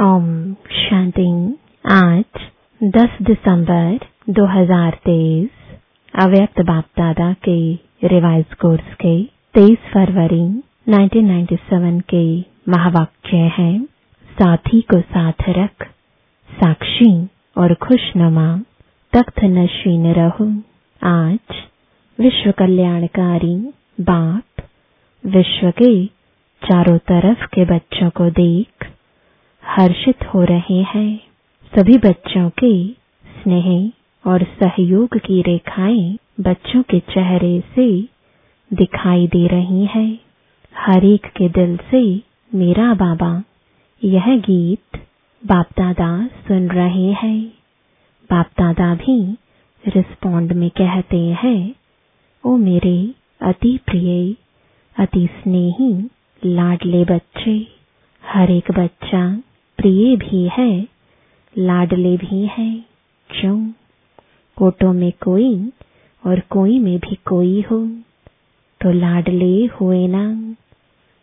ओम शांति आज 10 दिसंबर 2023 अव्यक्त बाप दादा के रिवाइज कोर्स के 23 फरवरी 1997 के महावाक्य है। साथी को साथ रख, साक्षी और खुशनुमा, तख्त नशीन रहो। आज विश्व कल्याणकारी बाप, विश्व के चारों तरफ़ के बच्चों को देख हर्षित हो रहे हैं। सभी बच्चों के स्नेह और सहयोग की रेखाएँ बच्चों के चेहरे से दिखाई दे रही हैं। हर एक के दिल से, मेरा बाबा, यह गीत बाप दादा सुन रहे हैं। बाप दादा भी रिस्पॉन्ड में कहते हैं, ओ मेरे अति प्रिय, अति स्नेही, लाडले बच्चे, हर एक बच्चा प्रिय भी है, लाडले भी है, क्यों? कोटों में कोई और कोई में भी कोई हो तो लाडले हुए ना।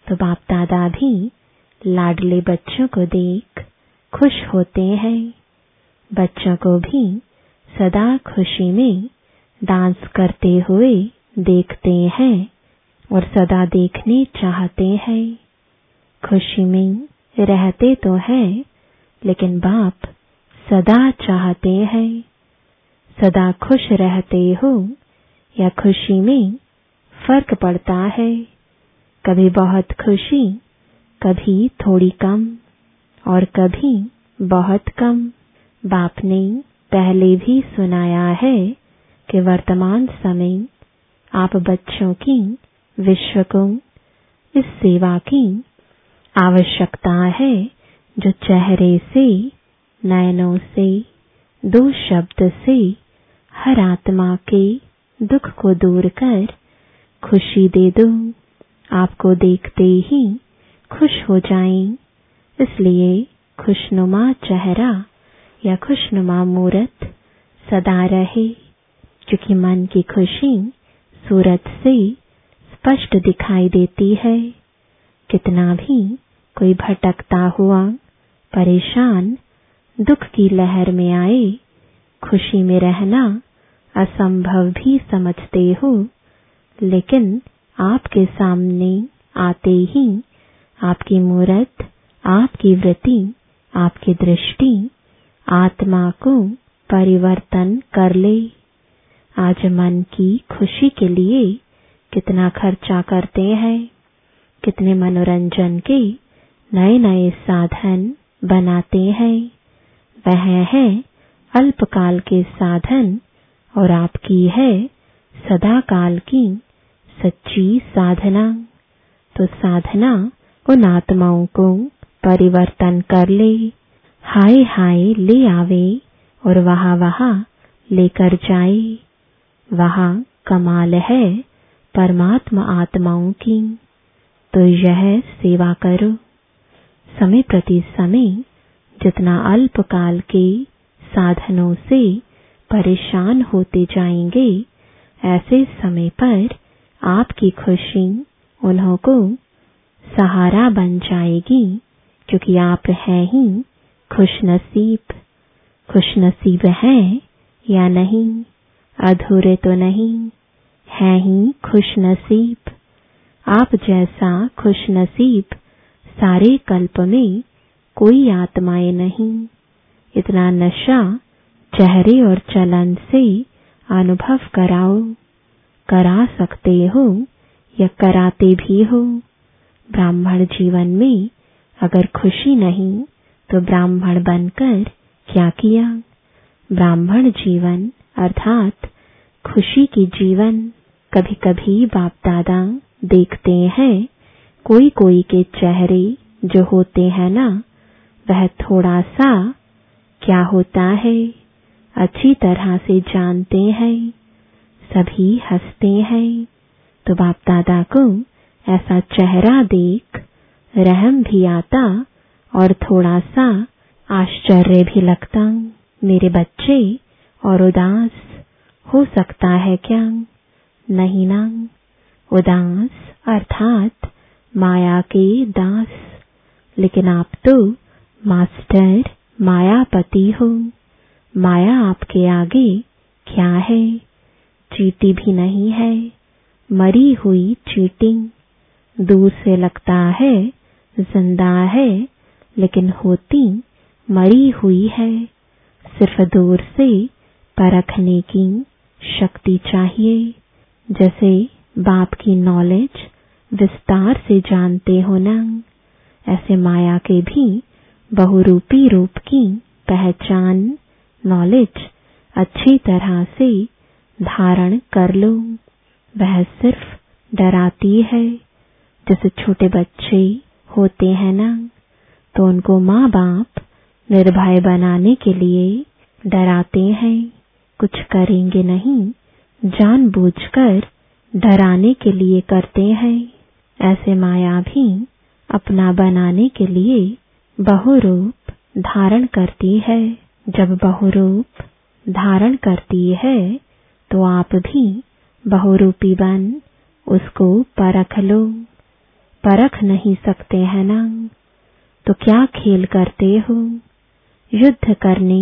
तो बाप दादा भी लाडले बच्चों को देख खुश होते हैं। बच्चों को भी सदा खुशी में डांस करते हुए देखते हैं और सदा देखने चाहते हैं। खुशी में रहते तो हैं, लेकिन बाप सदा चाहते हैं। सदा खुश रहते हो या खुशी में फ़र्क पड़ता है। कभी बहुत खुशी, कभी थोड़ी कम, और कभी बहुत कम। बाप ने पहले भी सुनाया है कि वर्तमान समय आप बच्चों की, विश्व को, इस सेवा की आवश्यकता है जो चेहरे से, नयनों से दो शब्द से, हर आत्मा के दुख को दूर कर, खुशी दे दो, आपको देखते ही खुश हो जाएँ। इसलिए खुशनुमा चेहरा या खुशनुमा मूरत सदा रहे, क्योंकि मन की खुशी सूरत से स्पष्ट दिखाई देती है। कितना भी कोई भटकता हुआ, परेशान, दुख की लहर में आए, खुशी में रहना असंभव भी समझते हो, लेकिन आपके सामने आते ही आपकी मूर्त, आपकी वृत्ति, आपकी दृष्टि, आत्मा को परिवर्तन कर ले। आज मन की खुशी के लिए कितना खर्चा करते हैं, कितने मनोरंजन के नए नए साधन बनाते हैं। वह है अल्पकाल के साधन और आपकी है सदा काल की सच्ची साधना। तो साधना उन आत्माओं को परिवर्तन कर ले। हाय हाय ले आवे और वहाँ वहाँ लेकर जाए। वहाँ कमाल है परमात्मा आत्माओं की। तो यह सेवा करो। समय प्रति समय जितना अल्पकाल के साधनों से परेशान होते जाएँगे, ऐसे समय पर आपकी खुशी उन्हों को सहारा बन जाएगी, क्योंकि आप हैं ही खुशनसीब। खुशनसीब हैं या नहीं? अधूरे तो नहीं, है ही खुशनसीब। आप जैसा खुशनसीब सारे कल्प में कोई आत्माएँ नहीं। इतना नशा चेहरे और चलन से अनुभव कराओ। करा सकते हो या कराते भी हो। ब्राह्मण जीवन में अगर खुशी नहीं तो ब्राह्मण बनकर क्या किया? ब्राह्मण जीवन अर्थात खुशी की जीवन कभी कभी बाप दादा देखते हैं कोई कोई के चेहरे जो होते हैं ना, वह थोड़ा सा क्या होता है? अच्छी तरह से जानते हैं। सभी हँसते हैं। तो बाप दादा को ऐसा चेहरा देख, रहम भी आता और थोड़ा सा आश्चर्य भी लगता। मेरे बच्चे और उदास, हो सकता है क्या? नहीं ना। उदास, अर्थात माया के दास, लेकिन आप तो मास्टर, मायापति हो। माया आपके आगे क्या है? चीटी भी नहीं है। मरी हुई चीटिंग। दूर से लगता है, ज़िंदा है, लेकिन होती मरी हुई है। सिर्फ़ दूर से परखने की शक्ति चाहिए। जैसे बाप की नॉलेज विस्तार से जानते हो ना ऐसे माया के भी बहुरूपी रूप की पहचान नॉलेज अच्छी तरह से धारण कर लो। वह सिर्फ़ डराती है। जैसे छोटे बच्चे होते हैं ना तो उनको माँ बाप निर्भय बनाने के लिए डराते हैं। कुछ करेंगे नहीं, जानबूझकर डराने के लिए करते हैं। ऐसे माया भी अपना बनाने के लिए बहुरूप धारण करती है। जब बहुरूप धारण करती है तो आप भी बहुरूपी बन, उसको परख लो। परख नहीं सकते हैं ना। तो क्या खेल करते हो? युद्ध करने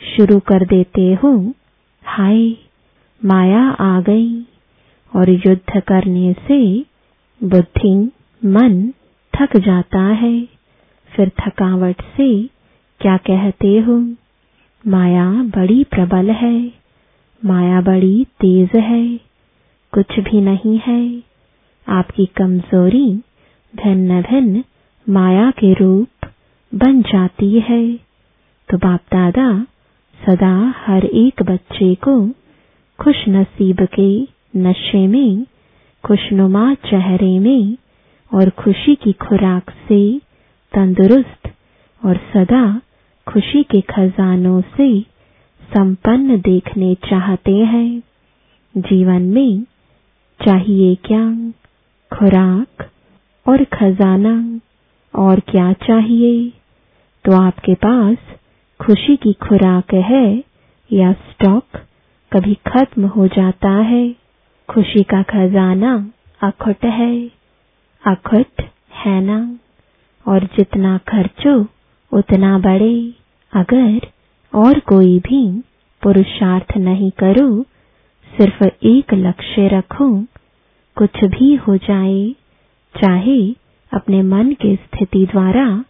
शुरू कर देते हो? हाय, माया आ गई। और युद्ध करने से बुद्धि मन थक जाता है। फिर थकावट से क्या कहते हो? माया बड़ी प्रबल है। माया बड़ी तेज है। कुछ भी नहीं है। आपकी कमज़ोरी भिन्न भिन्न माया के रूप बन जाती है। तो बाप दादा सदा हर एक बच्चे को खुश नसीब के नशे में खुशनुमा चेहरे में और खुशी की खुराक से, तंदुरुस्त और सदा खुशी के खजानों से संपन्न देखने चाहते हैं। जीवन में चाहिए क्या? खुराक और खजाना और क्या चाहिए? तो आपके पास खुशी की खुराक है या स्टॉक कभी खत्म हो जाता है? खुशी का खजाना अखुट है अखुट है ना? और जितना खर्चो, उतना बढ़े अगर और कोई भी पुरुषार्थ नहीं करो, सिर्फ़ एक लक्ष्य रखो, कुछ भी हो जाए, चाहे अपने मन की स्थिति द्वारा,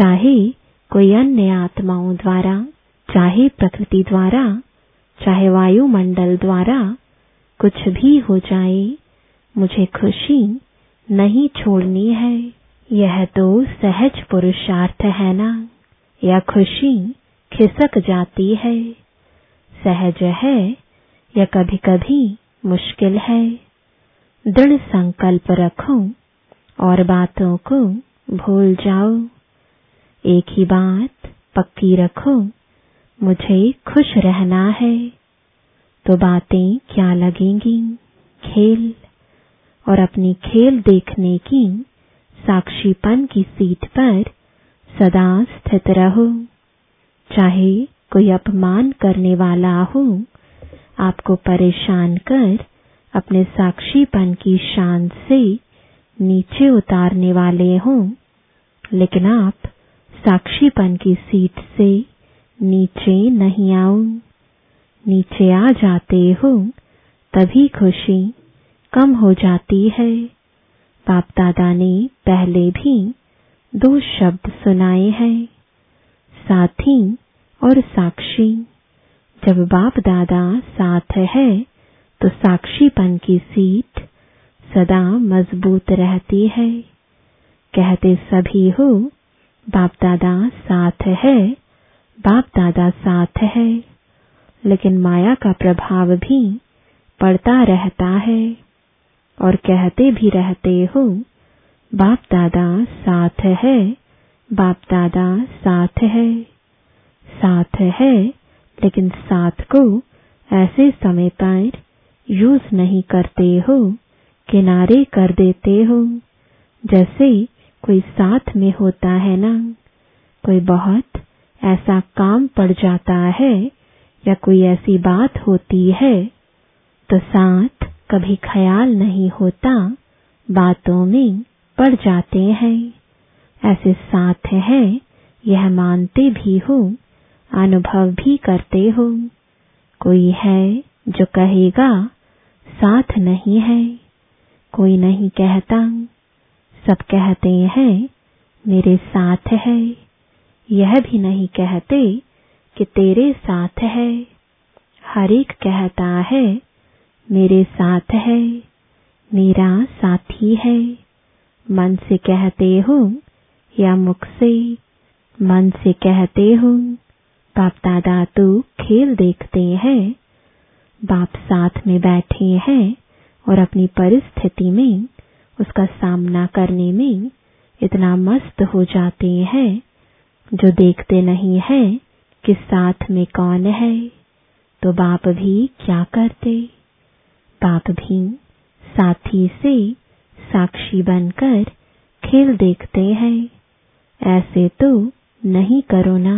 चाहे कोई अन्य आत्माओं द्वारा, चाहे प्रकृति द्वारा, चाहे वायुमंडल द्वारा कुछ भी हो जाए, मुझे खुशी नहीं छोड़नी है। यह तो सहज पुरुषार्थ है ना? या खुशी खिसक जाती है? सहज है या कभी कभी मुश्किल है? दृढ़ संकल्प रखो और बातों को भूल जाओ। एक ही बात पक्की रखो, मुझे खुश रहना है। तो बातें क्या लगेंगी? खेल। और अपनी खेल देखने की साक्षीपन की सीट पर सदा स्थित रहो। चाहे कोई अपमान करने वाला हो, आपको परेशान कर अपने साक्षीपन की शान से नीचे उतारने वाले हों। लेकिन आप साक्षीपन की सीट से नीचे नहीं आओ नीचे आ जाते हो, तभी खुशी कम हो जाती है। बाप दादा ने पहले भी दो शब्द सुनाए हैं, साथी और साक्षी। जब बाप दादा साथ है तो साक्षीपन की सीट सदा मज़बूत रहती है। कहते सभी हो बाप दादा साथ है बाप दादा साथ है। लेकिन माया का प्रभाव भी पड़ता रहता है। और कहते भी रहते हो, बाप दादा साथ है, बाप दादा साथ है। साथ है, लेकिन साथ को ऐसे समय पर यूज़ नहीं करते हो, किनारे कर देते हो। जैसे कोई साथ में होता है ना, कोई बहुत ऐसा काम पड़ जाता है या कोई ऐसी बात होती है तो साथ कभी ख्याल नहीं होता, बातों में पड़ जाते हैं। ऐसे साथ है, यह मानते भी हो, अनुभव भी करते हो। कोई है जो कहेगा, साथ नहीं है, कोई नहीं कहता। सब कहते हैं, मेरे साथ है, यह भी नहीं कहते कि तेरे साथ है। हर एक कहता है, मेरे साथ है, मेरा साथी है। मन से कहते हो या मुख से? मन से कहते हो, बाप दादा तो खेल देखते हैं। बाप साथ में बैठे हैं और अपनी परिस्थिति में, उसका सामना करने में इतना मस्त हो जाते हैं, जो देखते नहीं है। कि साथ में कौन है? तो बाप भी क्या करते? बाप भी साथी से साक्षी बनकर खेल देखते हैं। ऐसे तो नहीं करो ना।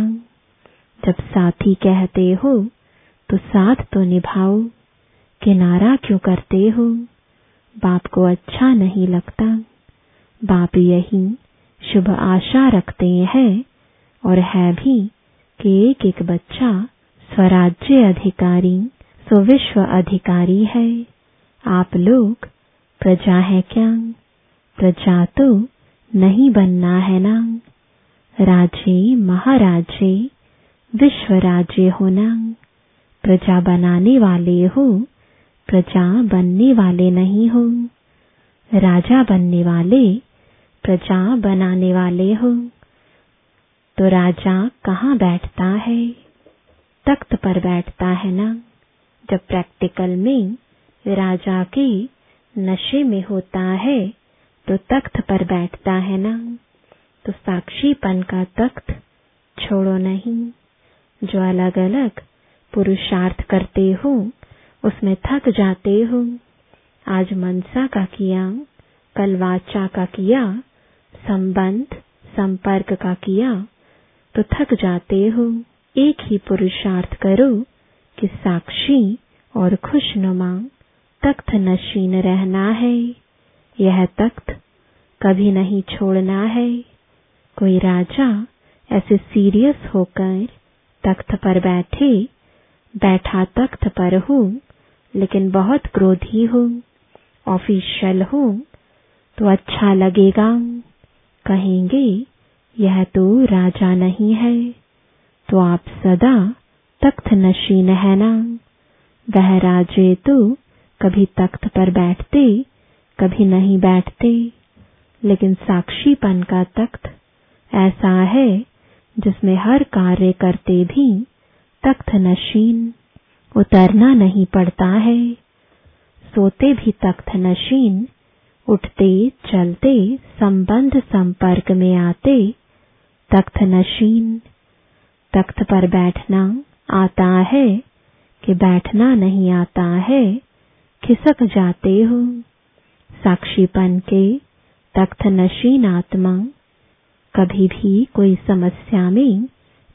जब साथी कहते हो तो साथ तो निभाओ। किनारा क्यों करते हो? बाप को अच्छा नहीं लगता। बाप यही शुभ आशा रखते हैं और है भी कि एक एक बच्चा स्वराज्य अधिकारी सुविश्व अधिकारी है। आप लोग प्रजा है क्या? प्रजा तो नहीं बनना है ना। विश्व राज्य होना प्रजा बनाने वाले हो, प्रजा बनने वाले नहीं हो। राजा बनने वाले, प्रजा बनाने वाले हो। तो राजा कहाँ बैठता है? तख्त पर बैठता है ना। जब प्रैक्टिकल में राजा के नशे में होता है तो तख्त पर बैठता है ना। तो साक्षीपन का तख्त छोड़ो नहीं। जो अलग अलग पुरुषार्थ करते हो, उसमें थक जाते हो। आज मनसा का किया, कल वाचा का किया, संबंध, संपर्क का किया तो थक जाते हो। एक ही पुरुषार्थ करो कि साक्षी और खुशनुमा तख्त नशीन रहना है। यह तख्त कभी नहीं छोड़ना है। कोई राजा ऐसे सीरियस होकर तख्त पर बैठे, बैठा तख्त पर हो, लेकिन बहुत क्रोधी हो, ऑफिशियल हो तो अच्छा लगेगा। कहेंगे यह तो राजा नहीं है तो आप सदा तख्त नशीन है ना। वह राजे तो कभी तख्त पर बैठते, कभी नहीं बैठते, लेकिन साक्षीपन का तख्त ऐसा है जिसमें हर कार्य करते भी तख्त नशीन उतरना नहीं पड़ता है। सोते भी तख्त नशीन उठते, चलते, संबंध संपर्क में आते तख्त नशीन, तख्त पर बैठना आता है कि बैठना नहीं आता है, खिसक जाते हो। साक्षीपन के तख्त नशीन आत्मा, कभी भी कोई समस्या में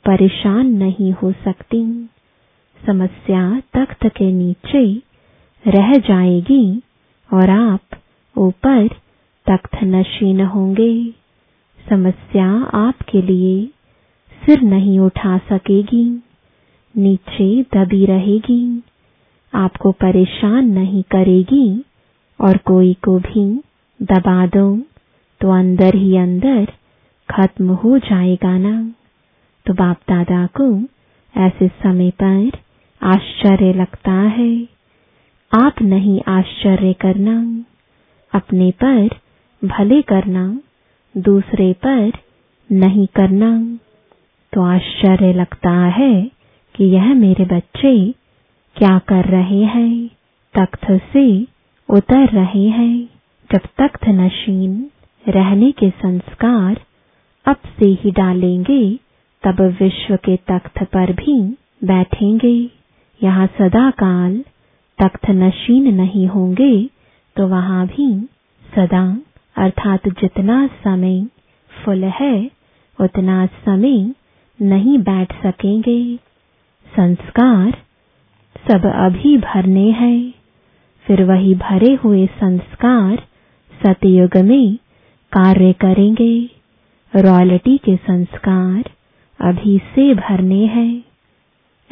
परेशान नहीं हो सकती। समस्या तख्त के नीचे रह जाएगी और आप ऊपर तख्त नशीन होंगे। समस्या आपके लिए सिर नहीं उठा सकेगी, नीचे दबी रहेगी, आपको परेशान नहीं करेगी और कोई को भी दबा दो तो अंदर ही अंदर खत्म हो जाएगा ना। तो बाप दादा को ऐसे समय पर आश्चर्य लगता है। आप नहीं आश्चर्य करना, अपने पर भले करना दूसरे पर नहीं करना। तो आश्चर्य लगता है कि यह मेरे बच्चे क्या कर रहे हैं। तख्त से उतर रहे हैं। जब तख्त नशीन रहने के संस्कार अब से ही डालेंगे, तब विश्व के तख्त पर भी बैठेंगे। यहाँ सदा काल तख्त नशीन नहीं होंगे तो वहाँ भी सदा अर्थात जितना समय फुल है, उतना समय नहीं बैठ सकेंगे। संस्कार सब अभी भरने हैं। फिर वही भरे हुए संस्कार सतयुग में कार्य करेंगे। रॉयल्टी के संस्कार अभी से भरने हैं।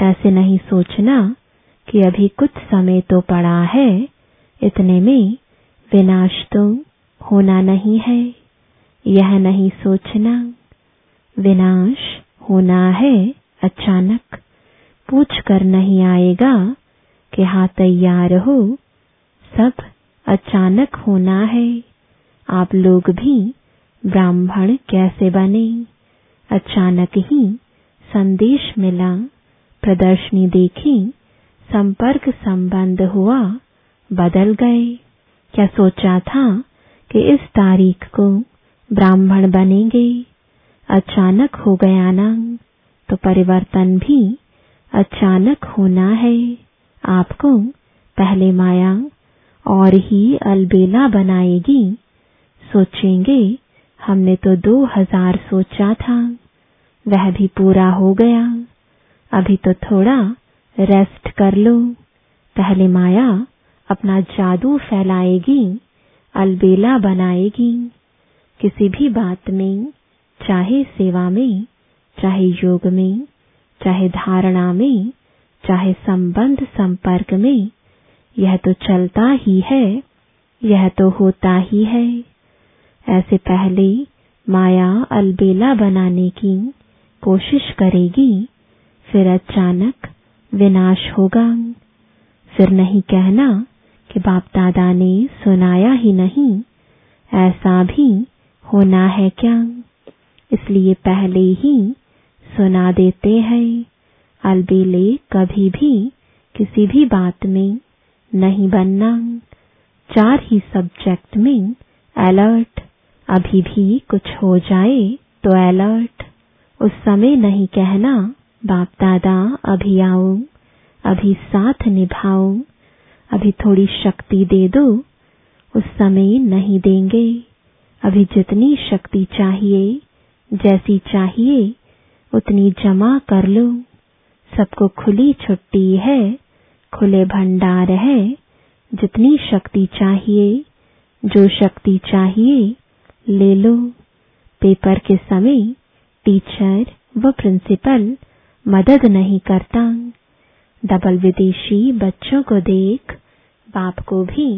ऐसे नहीं सोचना कि अभी कुछ समय तो पड़ा है, इतने में विनाश तो होना नहीं है, यह नहीं सोचना। विनाश होना है अचानक। पूछ कर नहीं आएगा कि हाँ तैयार हो। सब अचानक होना है। आप लोग भी ब्राह्मण कैसे बने? अचानक ही संदेश मिला। प्रदर्शनी देखी। संपर्क संबंध हुआ, बदल गए। क्या सोचा था? कि इस तारीख को ब्राह्मण बनेंगे, अचानक हो गया ना तो परिवर्तन भी अचानक होना है। आपको पहले माया और ही अलबेला बनाएगी। सोचेंगे, हमने तो दो हज़ार सोचा था, वह भी पूरा हो गया। अभी तो थोड़ा रेस्ट कर लो। पहले माया अपना जादू फैलाएगी। अलबेला बनाएगी। किसी भी बात में, चाहे सेवा में, चाहे योग में, चाहे धारणा में, चाहे संबंध संपर्क में, यह तो चलता ही है, यह तो होता ही है। ऐसे पहले माया अलबेला बनाने की कोशिश करेगी, फिर अचानक विनाश होगा। फिर नहीं कहना कि बाप दादा ने सुनाया ही नहीं, ऐसा भी होना है क्या? इसलिए पहले ही सुना देते हैं। अलबेले कभी भी किसी भी बात में नहीं बनना। चार ही सब्जेक्ट में अलर्ट अभी भी कुछ हो जाए तो अलर्ट उस समय नहीं कहना, बाप दादा अभी आओ, अभी साथ निभाओ। अभी थोड़ी शक्ति दे दो, उस समय नहीं देंगे। अभी जितनी शक्ति चाहिए, जैसी चाहिए, उतनी जमा कर लो। सबको खुली छुट्टी है, खुले भंडार है। जितनी शक्ति चाहिए, जो शक्ति चाहिए, ले लो। पेपर के समय टीचर व प्रिंसिपल मदद नहीं करता। डबल विदेशी बच्चों को देख बाप को भी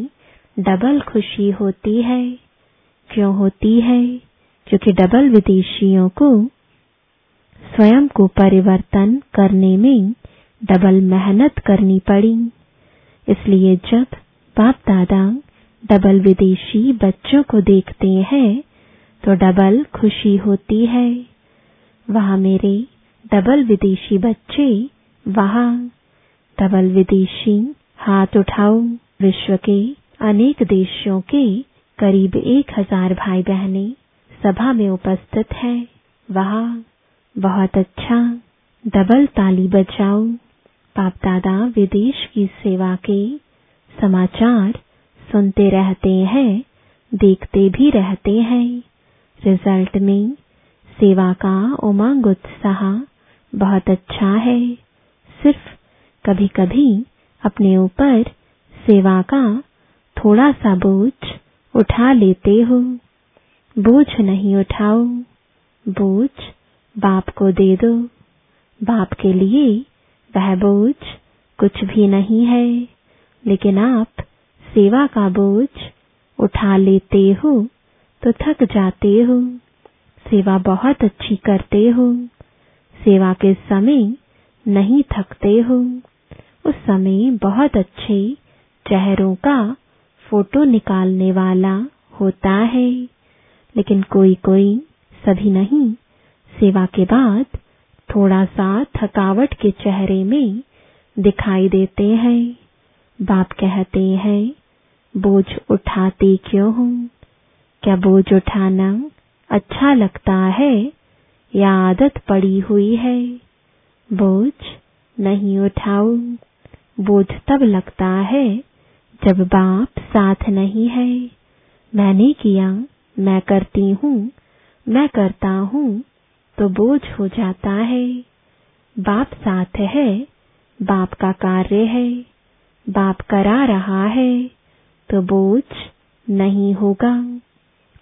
डबल खुशी होती है। क्यों होती है? क्योंकि डबल विदेशियों को स्वयं को परिवर्तन करने में डबल मेहनत करनी पड़ी। इसलिए जब बाप दादा डबल विदेशी बच्चों को देखते हैं तो डबल खुशी होती है। वहाँ मेरे डबल विदेशी बच्चे, वहाँ डबल विदेशी हाथ उठाओ, विश्व के अनेक देशों के करीब एक हज़ार भाई बहनें सभा में उपस्थित हैं। वहाँ, बहुत अच्छा। डबल ताली बजाओ। बाप दादा विदेश की सेवा के समाचार सुनते रहते हैं, देखते भी रहते हैं। रिज़ल्ट में सेवा का उमंग उत्साह बहुत अच्छा है। सिर्फ़ कभी कभी अपने ऊपर सेवा का थोड़ा सा बोझ उठा लेते हो। बोझ नहीं उठाओ। बोझ बाप को दे दो। बाप के लिए वह बोझ कुछ भी नहीं है। लेकिन आप सेवा का बोझ उठा लेते हो तो थक जाते हो। सेवा बहुत अच्छी करते हो। सेवा के समय नहीं थकते हो। उस समय बहुत अच्छे चेहरों का फ़ोटो निकालने वाला होता है। लेकिन कोई कोई सभी नहीं। सेवा के बाद थोड़ा सा थकावट के चेहरे में दिखाई देते हैं। बाप कहते हैं, बोझ उठाते क्यों? हो क्या बोझ उठाना अच्छा लगता है या आदत पड़ी हुई है? बोझ नहीं उठाओ बोझ तब लगता है जब बाप साथ नहीं है। मैंने किया, मैं करती हूँ, मैं करता हूँ तो बोझ हो जाता है। बाप साथ है, बाप का कार्य है, बाप करा रहा है तो बोझ नहीं होगा।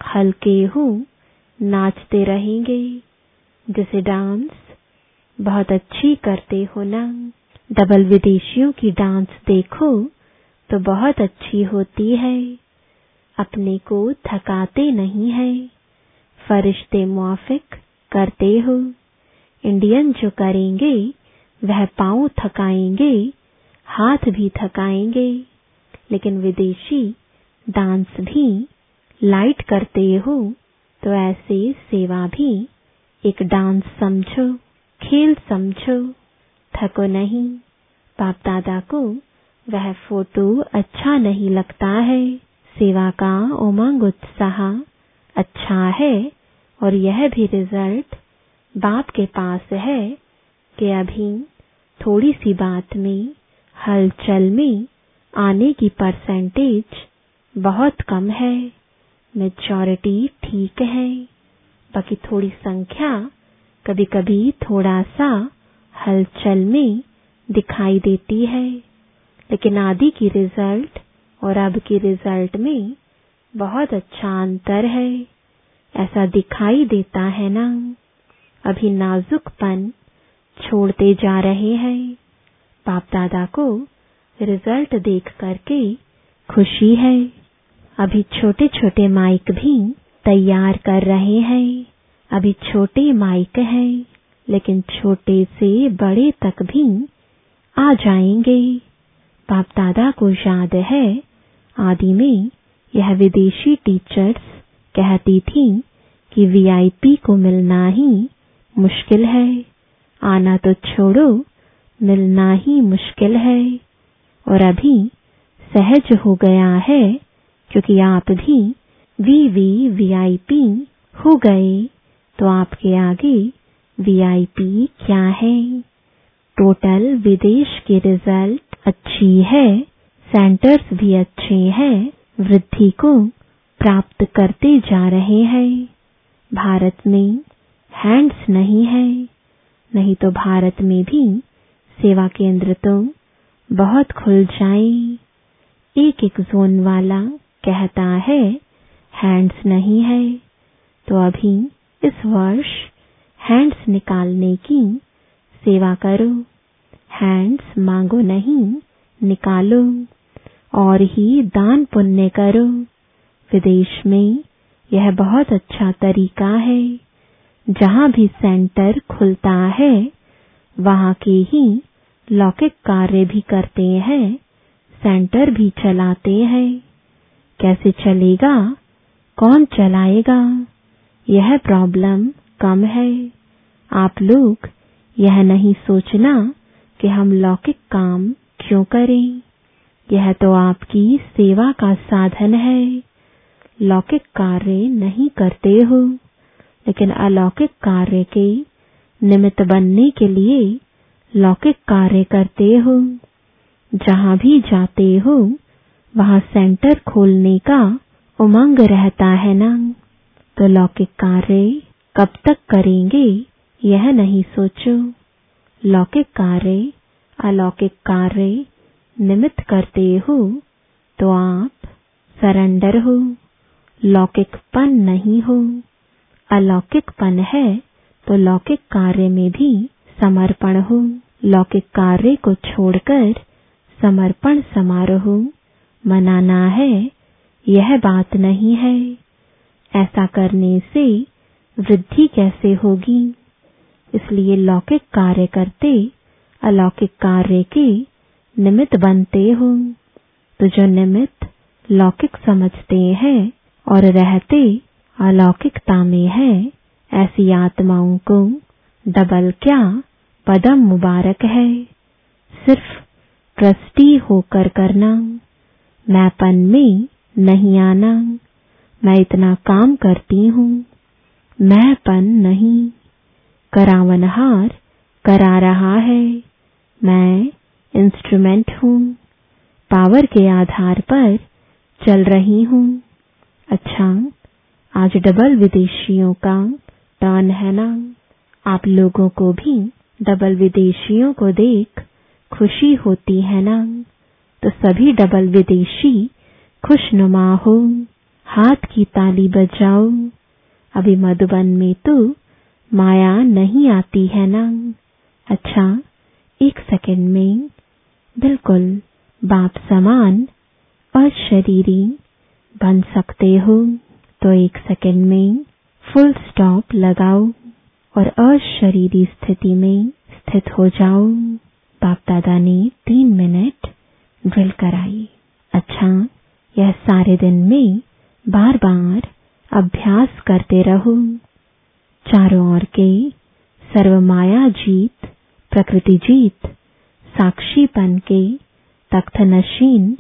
हल्के हो, नाचते रहेंगे। जैसे डांस बहुत अच्छी करते हो ना। डबल विदेशियों की डांस देखो तो बहुत अच्छी होती है। अपने को थकाते नहीं है। फरिश्ते मुआफिक करते हो। इंडियन जो करेंगे, वह पाँव थकाएँगे, हाथ भी थकाएँगे। लेकिन विदेशी डांस भी लाइट करते हो तो ऐसे सेवा भी एक डांस समझो, खेल समझो। थको नहीं। बाप दादा को वह फ़ोटो अच्छा नहीं लगता है। सेवा का उमंग उत्साह अच्छा है और यह भी रिज़ल्ट बाप के पास है कि अभी थोड़ी सी बात में, हलचल में आने की परसेंटेज बहुत कम है। मेजॉरिटी ठीक है, बाकी थोड़ी संख्या कभी कभी थोड़ा सा हलचल में दिखाई देती है। लेकिन आदि की रिज़ल्ट और अब की रिज़ल्ट में बहुत अच्छा अंतर है। ऐसा दिखाई देता है ना। अभी नाजुकपन छोड़ते जा रहे हैं। बाप दादा को रिज़ल्ट देख करके खुशी है। अभी छोटे छोटे माइक भी तैयार कर रहे हैं। अभी छोटे माइक हैं। लेकिन छोटे से बड़े तक भी आ जाएँगे। बाप दादा को याद है, आदि में यह विदेशी टीचर्स कहती थी कि वीआईपी को मिलना ही मुश्किल है। आना तो छोड़ो, मिलना ही मुश्किल है। और अभी सहज हो गया है, क्योंकि आप भी वी वी वीआईपी हो गए तो आपके आगे वीआईपी क्या है? टोटल विदेश के रिज़ल्ट अच्छी है सेंटर्स भी अच्छे हैं, वृद्धि को प्राप्त करते जा रहे हैं। भारत में हैंड्स नहीं है, नहीं तो भारत में भी सेवा केंद्र तो बहुत खुल जाए। एक एक जोन वाला कहता है हैंड्स नहीं है। तो अभी इस वर्ष हैंड्स निकालने की सेवा करो। हैंड्स मांगो नहीं, निकालो। और ही दान पुण्य करो। विदेश में यह बहुत अच्छा तरीका है। जहाँ भी सेंटर खुलता है, वहाँ के ही लौकिक कार्य भी करते हैं, सेंटर भी चलाते हैं। कैसे चलेगा? कौन चलाएगा? यह प्रॉब्लम कम है। आप लोग यह नहीं सोचना कि हम लौकिक काम क्यों करें। यह तो आपकी सेवा का साधन है। लौकिक कार्य नहीं करते हो, लेकिन अलौकिक कार्य के निमित्त बनने के लिए लौकिक कार्य करते हो। जहाँ भी जाते हो, वहाँ सेंटर खोलने का उमंग रहता है ना? तो लौकिक कार्य कब तक करेंगे? यह नहीं सोचो। लौकिक कार्य, अलौकिक कार्य निमित्त करते हो तो आप सरेंडर हो। लौकिकपन नहीं हो। अलौकिकपन है तो लौकिक कार्य में भी समर्पण हो। लौकिक कार्य को छोड़कर समर्पण समारोह मनाना है, यह बात नहीं है। ऐसा करने से वृद्धि कैसे होगी? इसलिए लौकिक कार्य करते, अलौकिक कार्य के निमित्त बनते हो। तो जो निमित्त लौकिक समझते हैं और रहते अलौकिकता में है, ऐसी आत्माओं को डबल क्या पदम मुबारक है। सिर्फ़ ट्रस्टी होकर करना, मैपन में नहीं आना, मैं इतना काम करती हूँ, मैंपन नहीं। करावनहार, करा रहा है। मैं इंस्ट्रूमेंट हूँ। पावर के आधार पर चल रही हूँ। अच्छा आज डबल विदेशियों का टर्न है ना। आप लोगों को भी डबल विदेशियों को देख खुशी होती है ना। तो सभी डबल विदेशी खुशनुमा हो। हाथ की ताली बजाओ। अभी मधुबन में तो माया नहीं आती है ना अच्छा एक सेकंड में। बिल्कुल, बाप समान, अशरीरी, बन सकते हो। तो एक सेकंड में फुल स्टॉप लगाओ और अशरीरी स्थिति में स्थित हो जाओ। बाप दादा ने तीन मिनट ड्रिल कराई। अच्छा यह सारे दिन में बार बार अभ्यास करते रहो। चारों ओर के सर्वमाया जीत, प्रकृति जीत, साक्षीपन के तख्त नशीन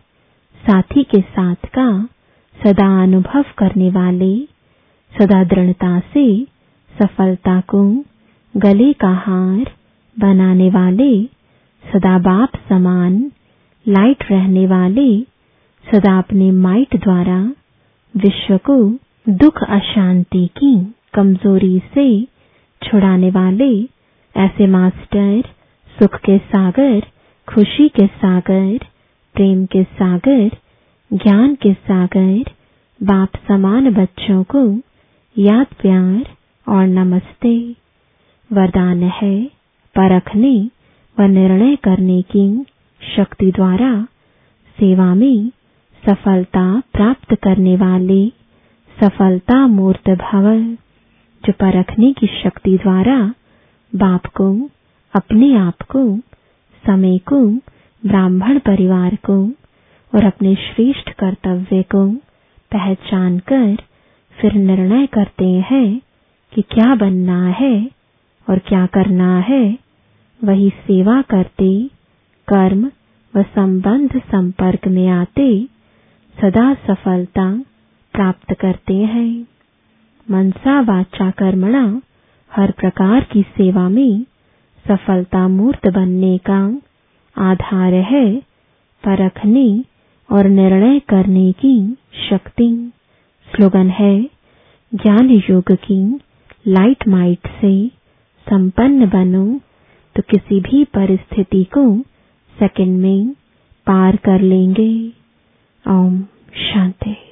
साथी के साथ का सदा अनुभव करने वाले, सदा दृढ़ता से सफलता को गले का हार बनाने वाले, सदा बाप समान लाइट रहने वाले, सदा अपने माइट द्वारा विश्व को दुख अशांति की कमज़ोरी से छुड़ाने वाले ऐसे मास्टर, सुख के सागर, खुशी के सागर, प्रेम के सागर, ज्ञान के सागर, बाप समान बच्चों को याद प्यार और नमस्ते। वरदान है परखने व निर्णय करने की शक्ति द्वारा सेवा में सफलता प्राप्त करने वाले सफलता मूर्त भव। जो परखने की शक्ति द्वारा बाप को अपने आप को समय को ब्राह्मण परिवार को और अपने श्रेष्ठ कर्तव्य को पहचान कर फिर निर्णय करते हैं कि क्या बनना है और क्या करना है। वही सेवा करते, कर्म व संबंध संपर्क में आते, सदा सफलता प्राप्त करते हैं। मनसा वाचा कर्मणा, हर प्रकार की सेवा में सफलता मूर्त बनने का आधार है परखने और निर्णय करने की शक्ति। स्लोगन है, ज्ञान योग की लाइट माइट से संपन्न बनो तो किसी भी परिस्थिति को सेकंड में पार कर लेंगे। ओम शांति।